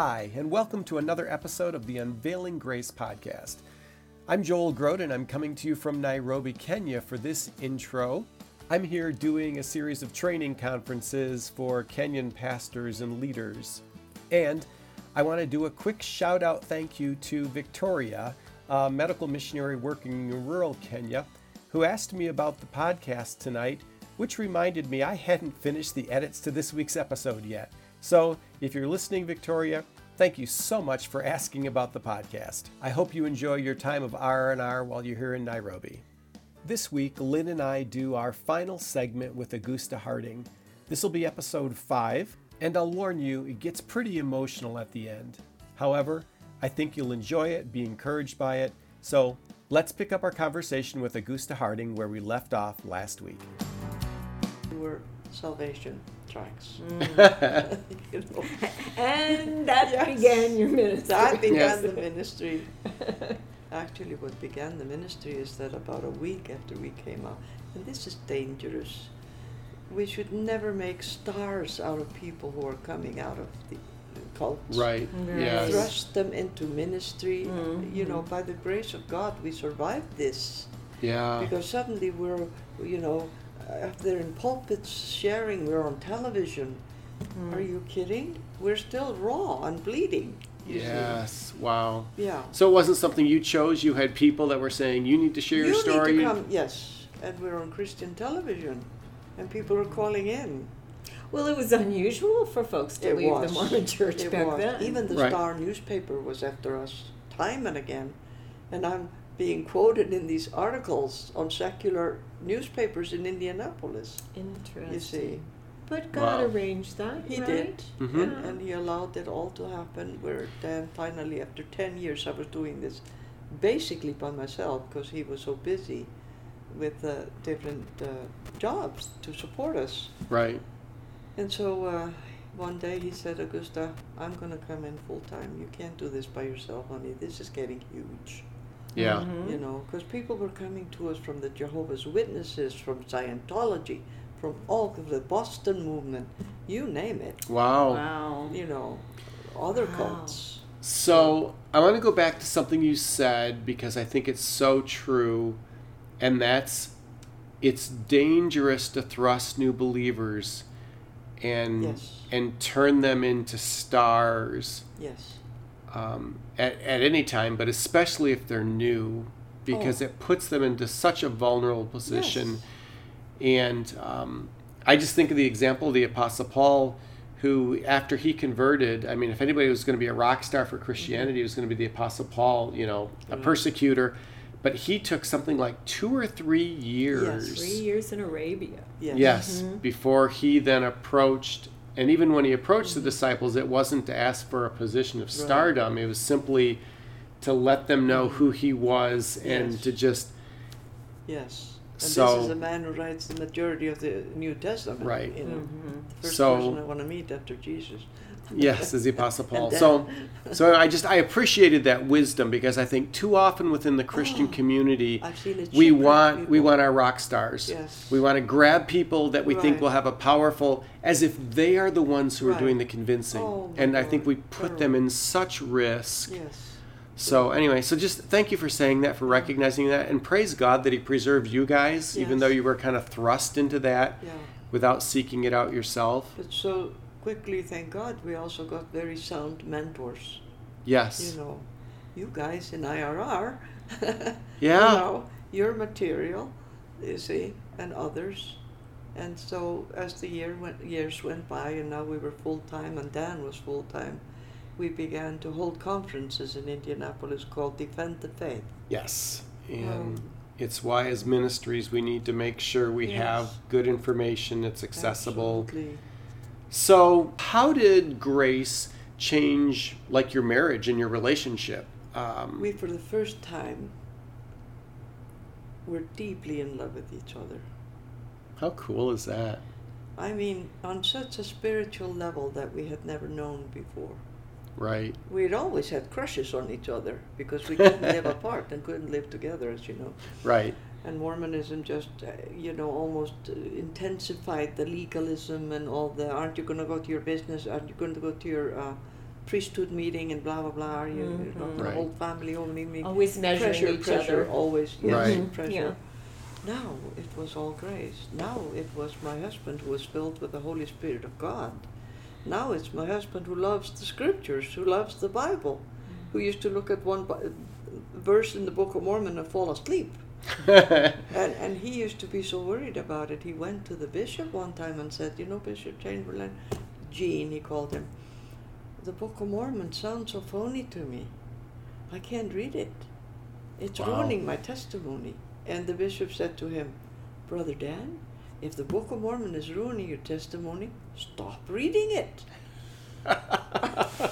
Hi, and welcome to another episode of the Unveiling Grace podcast. I'm Joel Groat, and I'm coming to you from Nairobi, Kenya for this intro. I'm here doing a series of training conferences for Kenyan pastors and leaders. And I want to do a quick shout out thank you to Victoria, a medical missionary working in rural Kenya, who asked me about the podcast tonight, which reminded me I hadn't finished the edits to this week's episode yet. So, if you're listening, Victoria, thank you so much for asking about the podcast. I hope you enjoy your time of R&R while you're here in Nairobi. This week, Lynn and I do our final segment with Augusta Harding. This will be episode 5, and I'll warn you, it gets pretty emotional at the end. However, I think you'll enjoy it, be encouraged by it. So, let's pick up our conversation with Augusta Harding where we left off last week. were salvation tracks. Mm. You know, And that Yes. began your ministry. that began Yes. the ministry. Actually, what began the ministry is that about a week after we came out, and this is dangerous. We should never make stars out of people who are coming out of the cults. Right. Right. Yes. Thrust them into ministry. You know, Mhm. by the grace of God, we survived this. Yeah. because suddenly we're you know uh, they're in pulpits sharing we're on television Mm. are you kidding we're still raw and bleeding you see. Yes. Wow. yeah So it wasn't something you chose. You had people that were saying you need to share you your story. need to come yes and we're on christian television and people are calling in Well, it was unusual for folks to It leave was. the Mormon church It back was. then. even the Right. star newspaper was after us time and again and i'm being quoted in these articles on secular newspapers in indianapolis Interesting. you see But God Wow. arranged that, He right? did, Mhm. and, and he allowed it all to happen. Where then finally, after ten years, I was doing this basically by myself because he was so busy with uh, different uh, jobs to support us. Right. And so uh, one day he said, "Augusta, I'm going to come in full time. You can't do this by yourself, honey. This is getting huge." Yeah. Mhm. You know, because people were coming to us from the Jehovah's Witnesses, from Scientology, from all of the Boston movement, you name it Wow. Wow. you know, other Wow. cults. So I want to go back to something you said because I think it's so true, and that's it's dangerous to thrust new believers and Yes. and turn them into stars Yes. Um, at, at any time, but especially if they're new, because Oh. it puts them into such a vulnerable position. Yes. And um, I just think of the example of the Apostle Paul, who, after he converted, I mean, if anybody was going to be a rock star for Christianity, it was going to be the Apostle Paul, you know, a persecutor. But he took something like two or three years. Three years in Arabia. Yes. Yes, Mhm. before he then approached, and even when he approached the disciples, it wasn't to ask for a position of Mm-hmm. Right. stardom. It was simply to let them know who he was and Yes. to just Yes. And So- this is a man who writes the majority of the New Testament. Right. You know, Mhm. the first So- person I want to meet after Jesus. Yes, as the Apostle Paul. So, so I just I appreciated that wisdom because I think too often within the Christian Oh, community I've seen it we want we want our rock stars. Yes. We want to grab people that we think will have a powerful, as if they are the ones who are doing the convincing. Oh, and I think we put them in such risk. Yes. So anyway, so just thank you for saying that, for recognizing that, and praise God that He preserved you guys, even though you were kind of thrust into that Yeah. without seeking it out yourself. But so quickly, thank God, we also got very sound mentors. Yes. You know, you guys in IRR. Yeah. You know, your material, you see, and others. And so as the year went, years went by, and now we were full time, and Dan was full time, we began to hold conferences in Indianapolis called Defend the Faith. Yes. And Um, it's why, as ministries, we need to make sure we Yes. have good information that's accessible. Absolutely. So, how did grace change, like your marriage and your relationship? Um, We, for the first time, were deeply in love with each other. how cool is that? I mean, on such a spiritual level that we had never known before. Right. We had always had crushes on each other because we couldn't live apart and couldn't live together, as you know. Right. And Mormonism just, uh, you know, almost uh, intensified the legalism and all the aren't you going to go to your business? Aren't you going to go to your uh, priesthood meeting and blah, blah, blah? Are you, you know, Mhm. the Right. whole family opening meeting? Always measuring pressure, each pressure, other. always, yes, Right. pressure. Yeah. Now it was all grace. Now it was my husband who was filled with the Holy Spirit of God. Now it's my husband who loves the scriptures, who loves the Bible, who used to look at one Bi- verse in the Book of Mormon and fall asleep. And, and he used to be so worried about it. He went to the bishop one time and said, You know, Bishop Chamberlain, Gene, he called him, the Book of Mormon sounds so phony to me. I can't read it. It's Wow. ruining my testimony. And the bishop said to him, Brother Dan, if the Book of Mormon is ruining your testimony, stop reading it.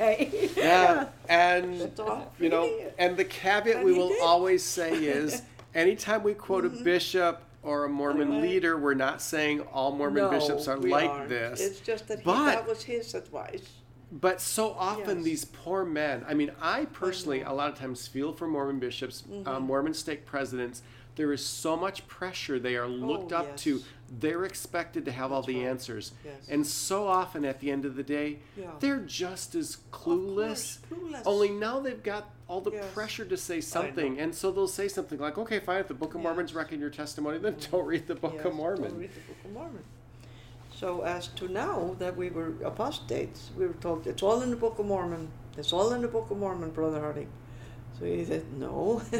Yeah. And you know, and the caveat And we will did. always say is anytime we quote Mm-hmm. a bishop or a Mormon Right. leader, we're not saying all Mormon No, bishops are like aren't. this. It's just that he, that was his advice. But so often Yes. these poor men, I mean, I personally. Mm-hmm. a lot of times feel for Mormon bishops, uh, Mormon stake presidents. There is so much pressure. They are oh, looked Oh, up to. They're expected to have all the right. answers. Yes. And so often at the end of the day, Yeah. they're just as clueless. clueless. Only now they've got all the Yes. pressure to say something. And so they'll say something like, okay, fine, if the Book of Mormon's Yes. wrecking your testimony, then mm-hmm. don't read the Book Yes, of don't read the Book of Mormon. So as to now that we were apostates, we were told it's all in the Book of Mormon. It's all in the Book of Mormon, Brother Harding. So he said, no,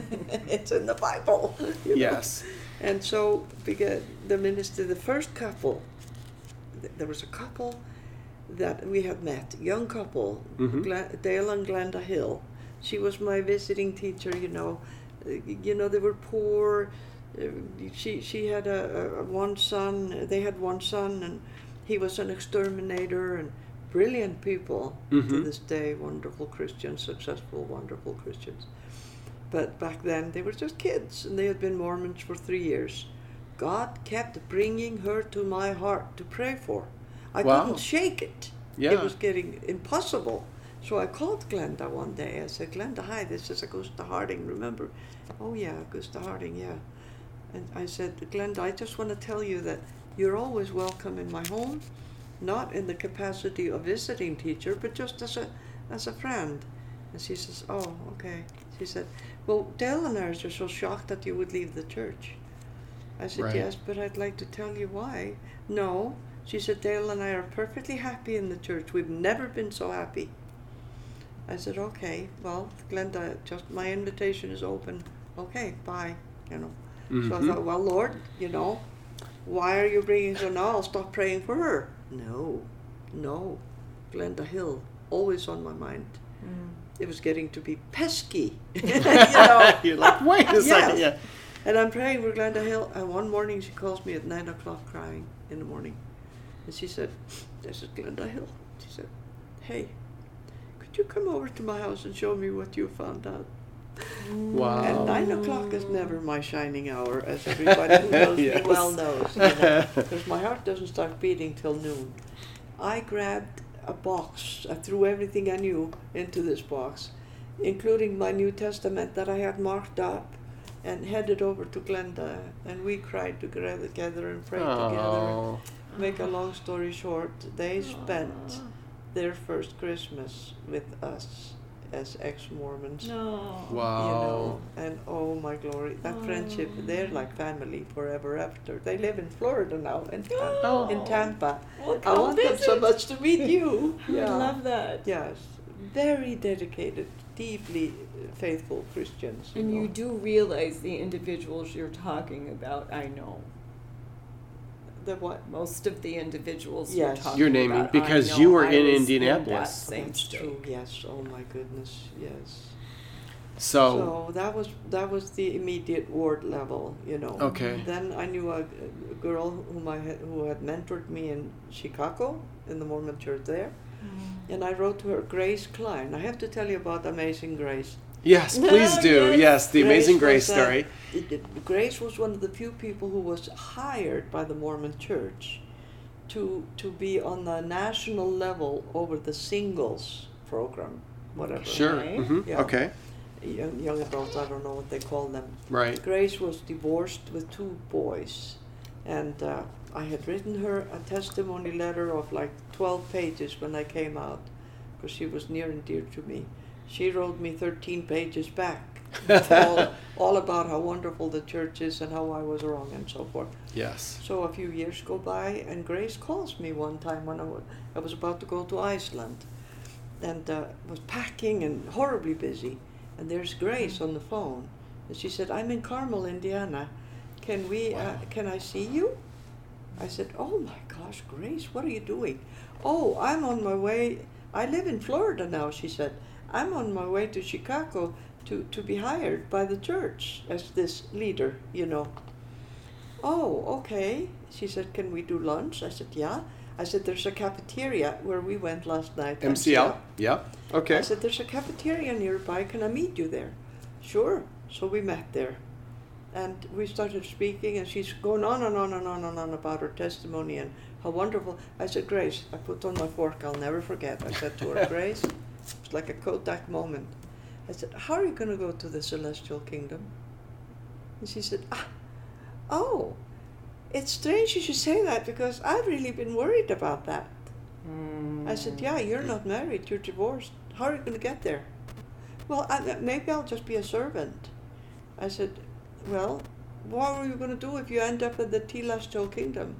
it's in the Bible. you know. Yes. And so began the minister, the first couple, there was a couple that we had met, young couple, Mhm. Gla- Dale and Glenda Hill. She was my visiting teacher, you know. Uh, You know, they were poor. Uh, She, she had a, a, a one son, they had one son, and he was an exterminator, and brilliant people to Mhm. this day, wonderful Christians, successful, wonderful Christians. But back then, they were just kids, and they had been Mormons for three years. God kept bringing her to my heart to pray for. I Wow. couldn't shake it. Yeah. It was getting impossible. So I called Glenda one day. I said, Glenda, hi, this is Augusta Harding, remember? Oh, yeah, Augusta Harding, yeah. And I said, Glenda, I just want to tell you that you're always welcome in my home, not in the capacity of visiting teacher, but just as a, as a friend. And she says, oh, okay. She said, well, Dale and I are just so shocked that you would leave the church. I said, Right. yes, but I'd like to tell you why. No. She said, Dale and I are perfectly happy in the church. We've never been so happy. I said, okay, well, Glenda, just my invitation is open. Okay, bye, you know. So I Mhm. thought, well, Lord, you know, why are you bringing her now? I'll stop praying for her. No, no. Glenda Hill, always on my mind. Mm. It was getting to be pesky, you know. You're like, wait a second. Yes. Yeah. And I'm praying for Glenda Hill, and one morning she calls me at nine o'clock crying in the morning. And she said, This is Glenda Hill. She said, Hey, could you come over to my house and show me what you found out? Wow. And nine o'clock is never my shining hour, as everybody who knows Yes. me well knows. Because my heart doesn't start beating till noon. I grabbed a box. I threw everything I knew into this box, including my New Testament that I had marked up, and headed over to Glenda. And we cried together, together and prayed together. Oh. Make a long story short, they spent their first Christmas with us as ex-Mormons. No. Wow. You know, and oh my glory, that oh. friendship, they're Oh. like family forever after. They live in Florida now, in, Oh. in Tampa. Well, I come want them so much to meet you. I love that. Yes, very dedicated, deeply uh, faithful Christians. And know. you do realize the individuals you're talking about, I know. The what? Most of the individuals Yes. you're talking You're naming about, because you were I in was Indianapolis. that same That's state. true. Yes. Oh my goodness. Yes. So, So that was that was the immediate ward level, you know. okay. Then I knew a, a girl whom I had, who had mentored me in Chicago in the Mormon church there, mm-hmm. and I wrote to her Grace Klein. I have to tell you about Amazing Grace. Yes, please Oh, do. yes. Yes, the Amazing Grace uh, story. Grace was one of the few people who was hired by the Mormon Church to to be on the national level over the singles program, whatever. Sure. Right. hmm Yeah. Okay. Young, young adults, I don't know what they call them. Right. Grace was divorced with two boys, and uh, I had written her a testimony letter of like 12 pages when I came out, because she was near and dear to me. She wrote me 13 pages back, all, all about how wonderful the church is and how I was wrong and so forth. Yes. So a few years go by, and Grace calls me one time when I wa- I was about to go to Iceland, and uh, was packing and horribly busy. And there's Grace on the phone, and she said, "I'm in Carmel, Indiana. Can we? Uh, can I see you?" I said, "Oh my gosh, Grace, what are you doing?" "Oh, I'm on my way. I live in Florida now." She said, "I'm on my way to Chicago to to be hired by the church as this leader, you know." Oh, okay. She said, Can we do lunch? I said, Yeah. I said, There's a cafeteria where we went last night. MCL. Yeah. Okay. I said, There's a cafeteria nearby. Can I meet you there? Sure. So we met there. And we started speaking, and she's going on and on and on and on about her testimony and how wonderful. I said, Grace, I put on my fork, I'll never forget. I said to her, Grace, it's like a Kodak moment. I said, How are you going to go to the celestial kingdom? And she said, ah, Oh, it's strange you should say that because I've really been worried about that. I said, Yeah, you're not married, you're divorced. How are you going to get there? Well, I, maybe I'll just be a servant. I said, Well, what are you going to do if you end up in the celestial kingdom?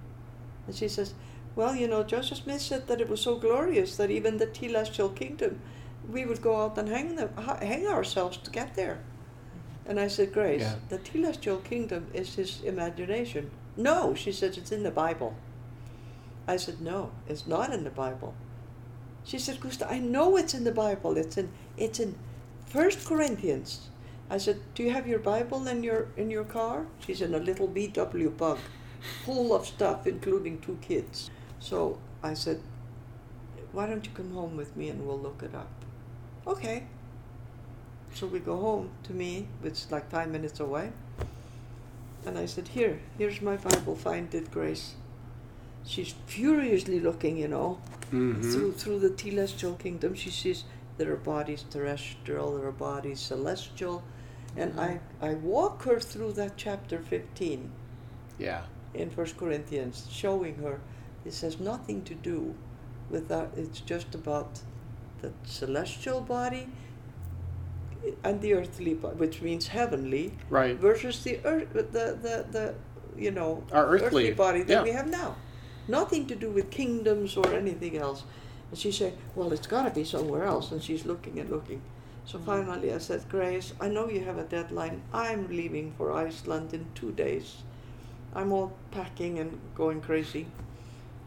And she says, Well, you know, Joseph Smith said that it was so glorious that even the celestial kingdom, we would go out and hang, them, hang ourselves to get there. And I said, Grace, Yeah. the celestial kingdom is his imagination. No, she says it's in the Bible. I said, No, it's not in the Bible. She said, Gusta, I know it's in the Bible. It's in it's in First Corinthians. I said, Do you have your Bible in your in your car? She's in a little VW bug, full of stuff, including two kids. So I said, Why don't you come home with me and we'll look it up? Okay. So we go home to me, it's like five minutes away. And I said, Here, here's my Bible, find it, Grace. She's furiously looking, you know, hmm through through the celestial kingdom. She sees there are bodies terrestrial, there are bodies celestial. And I, I walk her through that chapter 15 Yeah. in First Corinthians, showing her this has nothing to do with that. It's just about the celestial body and the earthly, body, which means heavenly, Right. versus the earth, the the the you know Our earthly- body that yeah. we have now. Nothing to do with kingdoms or anything else. And she said, "Well, it's got to be somewhere else." And she's looking and looking. So mm. finally, I said, "Grace, I know you have a deadline. I'm leaving for Iceland in two days. I'm all packing and going crazy."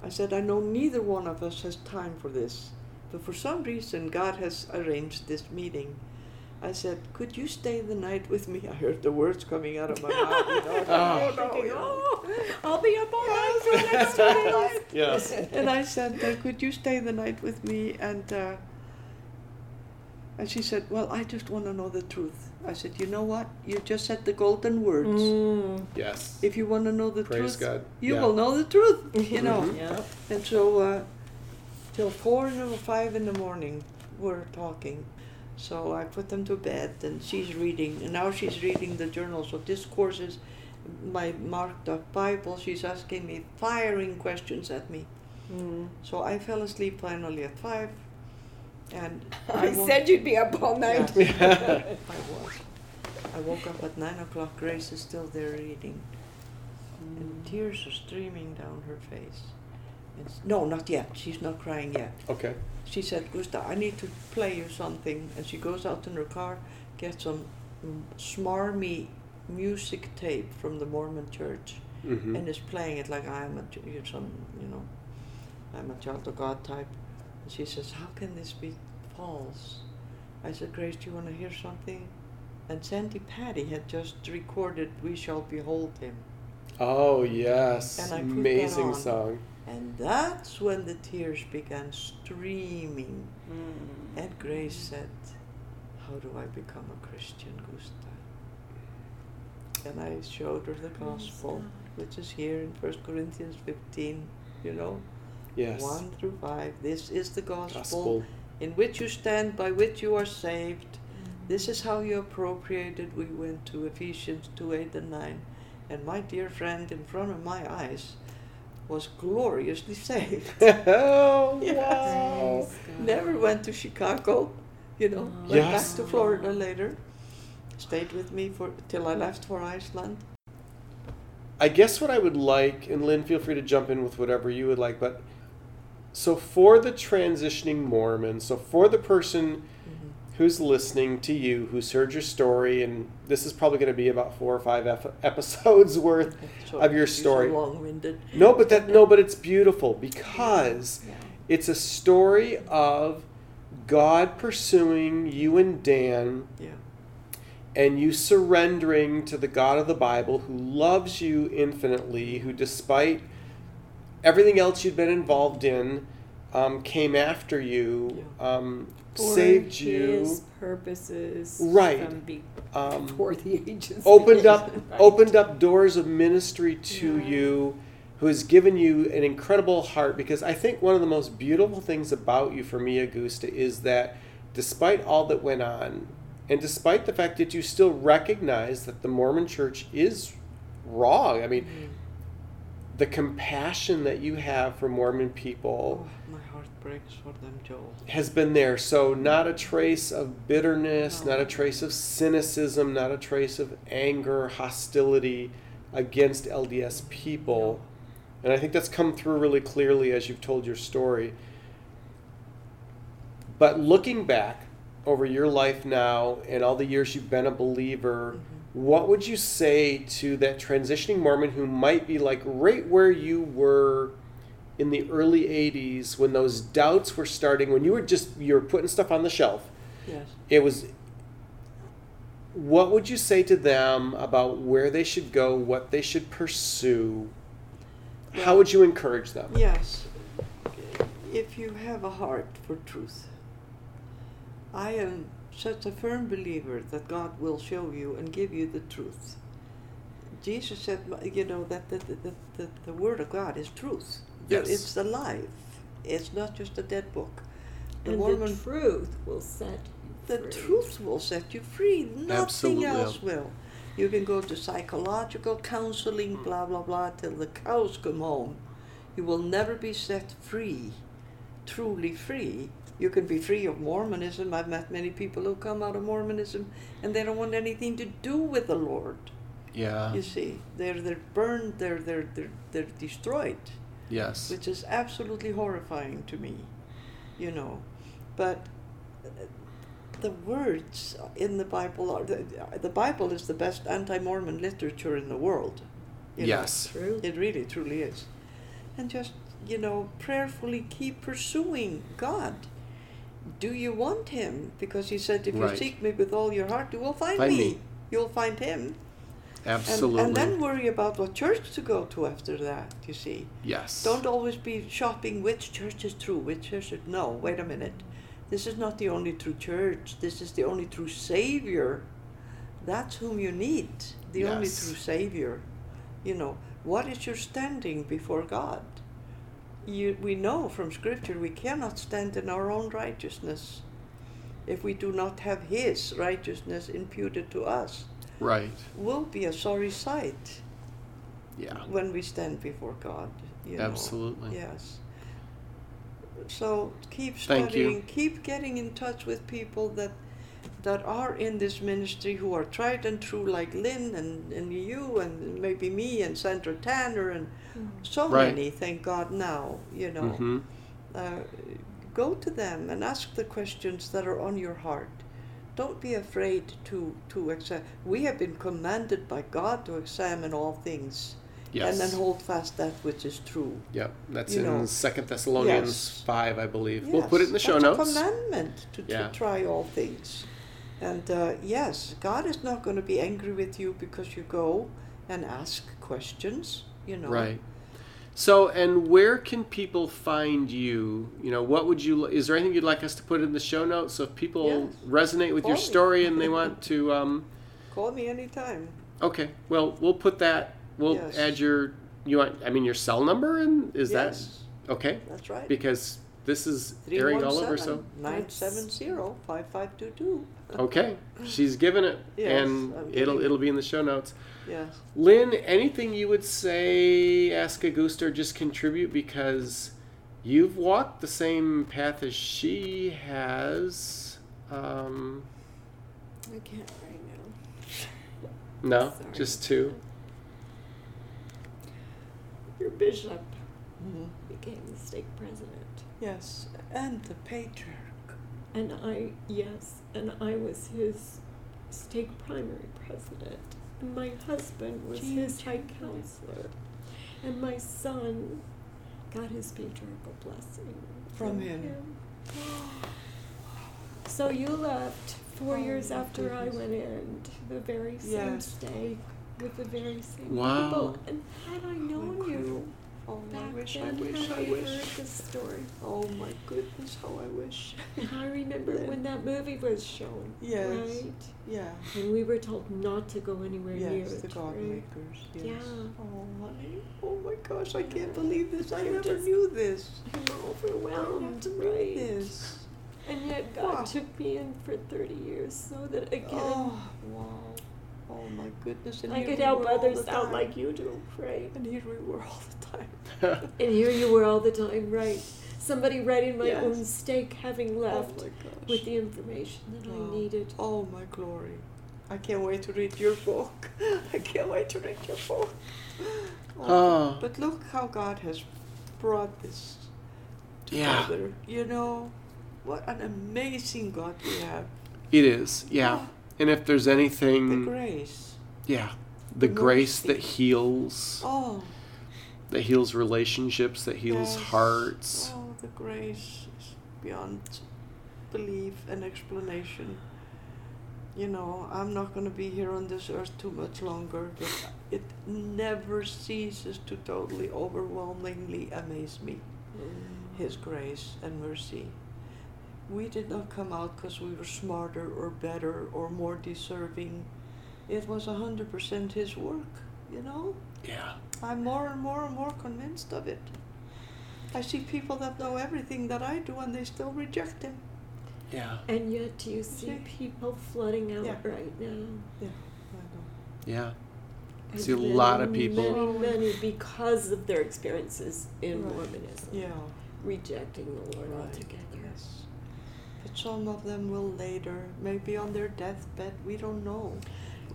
I said, "I know neither one of us has time for this, but for some reason, God has arranged this meeting." I said, "Could you stay the night with me?" I heard the words coming out of my mouth. You know, Oh. no, no. Oh, I'll be up all night for the next two days. Yes. and I said, uh, "Could you stay the night with me?" And uh, and she said, "Well, I just want to know the truth." I said, "You know what? You just said the golden words. Mm. Yes. If you want to know the Praise truth, God. you Yeah. will know the truth." You know. Mhm. Yeah. And so, uh, till four or five in the morning, we're talking. So I put them to bed, and she's reading. And now she's reading the journals of discourses, my marked up Bible. She's asking me, firing questions at me. Mm. So I fell asleep finally at five, and I woke- said you'd be up all night. Yes, I was. I woke up at nine o'clock. Grace is still there reading, and tears are streaming down her face. And s- no, not yet. She's not crying yet. Okay. She said, Gusta, I need to play you something. And she goes out in her car, gets some mm, smarmy music tape from the Mormon church, hmm and is playing it like I'm a, some, you know, I'm a child of God type. And she says, How can this be false? I said, Grace, do you want to hear something? And Sandi Patty had just recorded "We Shall Behold Him," Oh yes, And I put that amazing on. song. and that's when the tears began streaming. Mm. And Grace said, "How do I become a Christian, Gusta?" And I showed her the gospel, which is here in First Corinthians 15. You know, Yes, one through five. This is the gospel, gospel. in which you stand, by which you are saved. This is how you appropriated. We went to Ephesians 2 8 and 9. And my dear friend, in front of my eyes, was gloriously saved. oh Yes. wow! Never went to Chicago, you know, Oh. went Yes. back to Florida later. Stayed with me for till I left for Iceland. I guess what I would like, and Lynn, feel free to jump in with whatever you would like, but so for the transitioning Mormon, so for the person mm-hmm. who's listening to you, who's heard your story, and this is probably going to be about four or five ep- episodes worth of your so story. long-winded. No, but that no, but it's beautiful because Yeah. it's a story of God pursuing you and Dan Yeah. and you surrendering to the God of the Bible who loves you infinitely, who, despite everything else you'd been involved in, um, came after you, um, saved you, purposes. Right. From be- um, before the ages. opened up Right. opened up doors of ministry to Yeah. you who has given you an incredible heart because I think one of the most beautiful things about you for me Augusta is that despite all that went on and despite the fact that you still recognize that the Mormon church is wrong I mean the compassion that you have for Mormon people Oh, my heart breaks for them, Joel. has been there. So, not a trace of bitterness, No. not a trace of cynicism, not a trace of anger, hostility against LDS people. And I think that's come through really clearly as you've told your story. But looking back over your life now and all the years you've been a believer, mm-hmm. What would you say to that transitioning Mormon who might be like right where you were in the early 80s when those doubts were starting when you were just you were putting stuff on the shelf Yes. it was what would you say to them about where they should go what they should pursue how would you encourage them Yes. If you have a heart for truth, I am such a firm believer that God will show you and give you the truth. Jesus said, you know, that the, the, the, the, the Word of God is truth. Yes. It's alive. It's not just a dead book. The and Mormon the truth will set you the free. truth will set you free. Nothing Absolutely. else will. You can go to psychological counseling, hmm. blah, blah, blah, till the cows come home. You will never be set free, truly free. You can be free of Mormonism. I've met many people who come out of Mormonism and they don't want anything to do with the Lord. yeah You see, they're they're burned, they're they're they're they're destroyed yes which is absolutely horrifying to me, you know. But uh, the words in the Bible are the, the Bible is the best anti-Mormon literature in the world. you yes True. it really truly is, and just you know prayerfully keep pursuing God. Do you want Him? Because He said, "If Right. you seek Me with all your heart, you will find, Find me. me. You'll find Him." And, absolutely and then worry about what church to go to after that. You see. yes Don't always be shopping which church is true, which church is no. Wait a minute. This is not the only true church. This is the only true Savior. That's whom you need. The only true Savior. You know, what is your standing before God? You, we know from Scripture we cannot stand in our own righteousness if we do not have His righteousness imputed to us. right We'll be a sorry sight yeah when we stand before God. You know. absolutely Yes. So keep studying, keep getting in touch with people that that are in this ministry who are tried and true, like Lynn and, and you and maybe me and Sandra Tanner and so Right. many. Thank God now, you know. hmm Uh, go to them and ask the questions that are on your heart. Don't be afraid to to accept. We have been commanded by God to examine all things yes and then hold fast that which is true. Yep, that's you in know. Second Thessalonians Yes. five, I believe. We'll put it in the Yes, show that's notes. A commandment to, to Yeah. try all things, And uh, yes, God is not going to be angry with you because you go and ask questions, you know. Right. So, and where can people find you? You know, what would you? Is there anything you'd like us to put in the show notes so if people Yes. resonate with your Call me. story and they want to? Um, Call me anytime. okay. Well, we'll put that. We'll Yes. add your. You want? I mean, your cell number and is yes, that okay? that's right. Because this is airing all over. So 970 5522. okay, she's given it, Yes, and I'm it'll giving- it'll be in the show notes. Yes. Lynn, anything you would say, ask Augusta or just contribute because you've walked the same path as she has. Um, I can't right now. no, Sorry. just two. Your bishop Mhm. became the stake president. Yes, and the patriarch. And I, yes, and I was his stake primary president. And my husband was his high counselor. And my son got his patriarchal blessing From him. So you left four Oh, years my after I went in to the very same Yes. stake with the very same Wow. people. And had I known God. you Oh, I back wish, I wish, I I wish. heard this story. Oh my goodness, how I wish. I remember Then- when that movie was shown. Yes. Right? Yeah. And we were told not to go anywhere near Yes, it. the God right? makers. Yes. Yeah. Oh, honey. Oh my gosh, I can't believe this. I I'm never just- knew this. I'm I overwhelmed, knew right? this. And yet God Wow. took me in for 30 years so that again Oh, wow. Oh my goodness. And I could we help others out like you do, right? And here we were all the time. And here you were all the time, right? Somebody writing my Yes. own stake having oh left Oh with the information that Wow. I oh. needed. Oh my glory. I can't wait to read your book. I can't wait to read your book. Oh. But look how God has brought this together. Yeah, together. You know, what an amazing God we have. it is. Yeah. And if there's anything. The grace. yeah, the the grace that heals, Oh, that heals relationships, that heals yes. hearts. Oh, the grace is beyond belief and explanation. You know, I'm not going to be here on this earth too much longer, but it never ceases to totally, overwhelmingly amaze me. Mm. His grace and mercy. We did not come out because we were smarter or better or more deserving. It was a hundred percent His work, you know? Yeah. I'm more and more and more convinced of it. I see people that know everything that I do and they still reject Him. Yeah. And yet, do you see Okay. people flooding out Yeah. right now? Yeah, I know. Yeah. I See a lot of people- Many, many, because of their experiences in Right. Mormonism, Yeah. rejecting the Lord Right. altogether. Yes. But some of them will later, maybe on their deathbed, we don't know.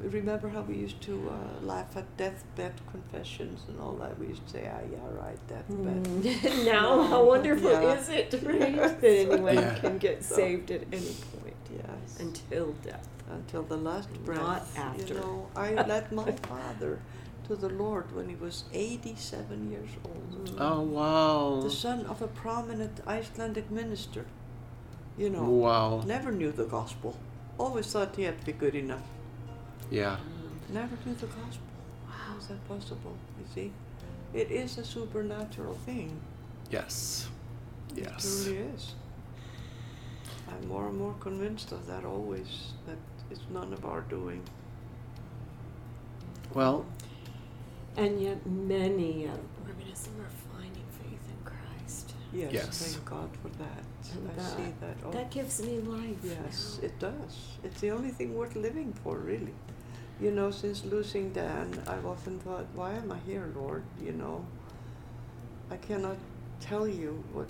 We Remember how we used to uh, laugh at deathbed confessions and all that? We used to say, ah, yeah, right, deathbed. Mm. now, how wonderful Yeah. is it, right? that anyone Yeah. can get So- saved at any point Yes. until death. until the last breath. Not after. You know, I led my father to the Lord when he was 87 years old. Oh wow. The son of a prominent Icelandic minister. You know, Wow. never knew the gospel. Always thought he had to be good enough. Yeah. Never knew the gospel. How is that possible? You see? It is a supernatural thing. Yes. Yes. It Yes. truly is. I'm more and more convinced of that always, that it's none of our doing. Well, And yet, many of Mormonism are finding faith in Christ. Yes, Yes. thank God for that. And I see that. Oh, That gives me life. yes, now. it does. It's the only thing worth living for, really. You know, since losing Dan, I've often thought, why am I here, Lord? You know, I cannot tell you what.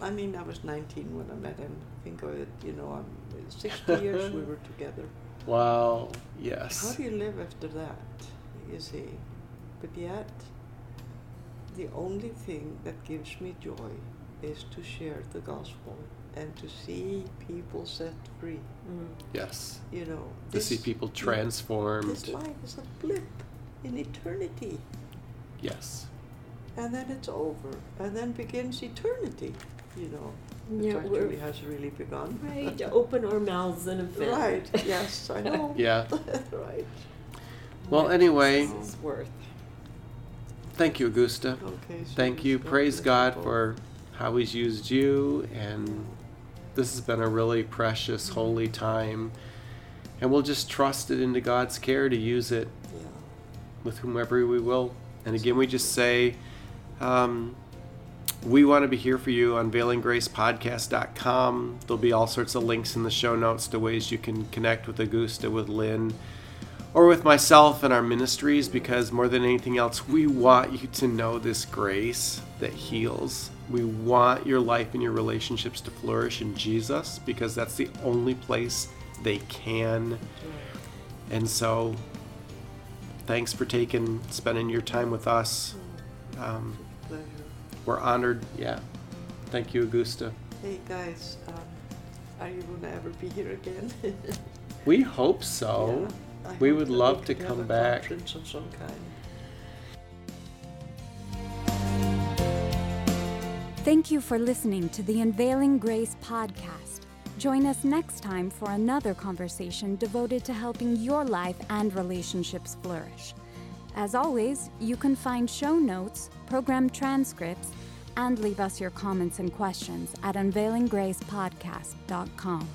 I mean, I was 19 when I met him. Think of it, you know, I'm uh, 60 years we were together. wow. Yes. How Yes. do you live after that? You see. But yet, the only thing that gives me joy is to share the gospel and to see people set free. Mm. Yes. You know, To see this- people This transformed. life is a blip in eternity, Yes. and then it's over, and then begins eternity. you know, the Yeah, church we're has really begun. ready to open our mouths and offend. Right. Yes, I know. Yeah. right. Well, anyway, This is worth. Thank you, Augusta. Okay. Thank you. Praise God for how He's used you. And this has been a really precious, holy time. And we'll just trust it into God's care to use it Yeah. with whomever we will. And again, we just say, um, we want to be here for you unveilinggracepodcast.com. There'll be all sorts of links in the show notes to ways you can connect with Augusta, with Lynn, or with myself and our ministries because more than anything else, we want you to know this grace that heals. We want your life and your relationships to flourish in Jesus because that's the only place they can. And so, thanks for taking, spending your time with us. Um, we're honored. Yeah. Thank you, Augusta. Hey guys, um, are you gonna ever be here again? We hope so. Yeah, I We would love we to come back. Of some kind. Thank you for listening to the Unveiling Grace podcast. Join us next time for another conversation devoted to helping your life and relationships flourish. As always, you can find show notes, program transcripts, and leave us your comments and questions at unveilinggracepodcast.com.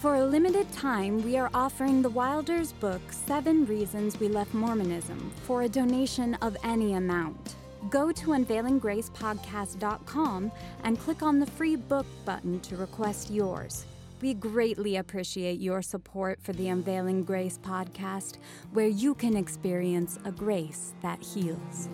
For a limited time, we are offering the Wilders book, Seven Reasons We Left Mormonism, for a donation of any amount. Go to unveilinggracepodcast.com and click on the free book button to request yours. We greatly appreciate your support for the Unveiling Grace podcast, where you can experience a grace that heals.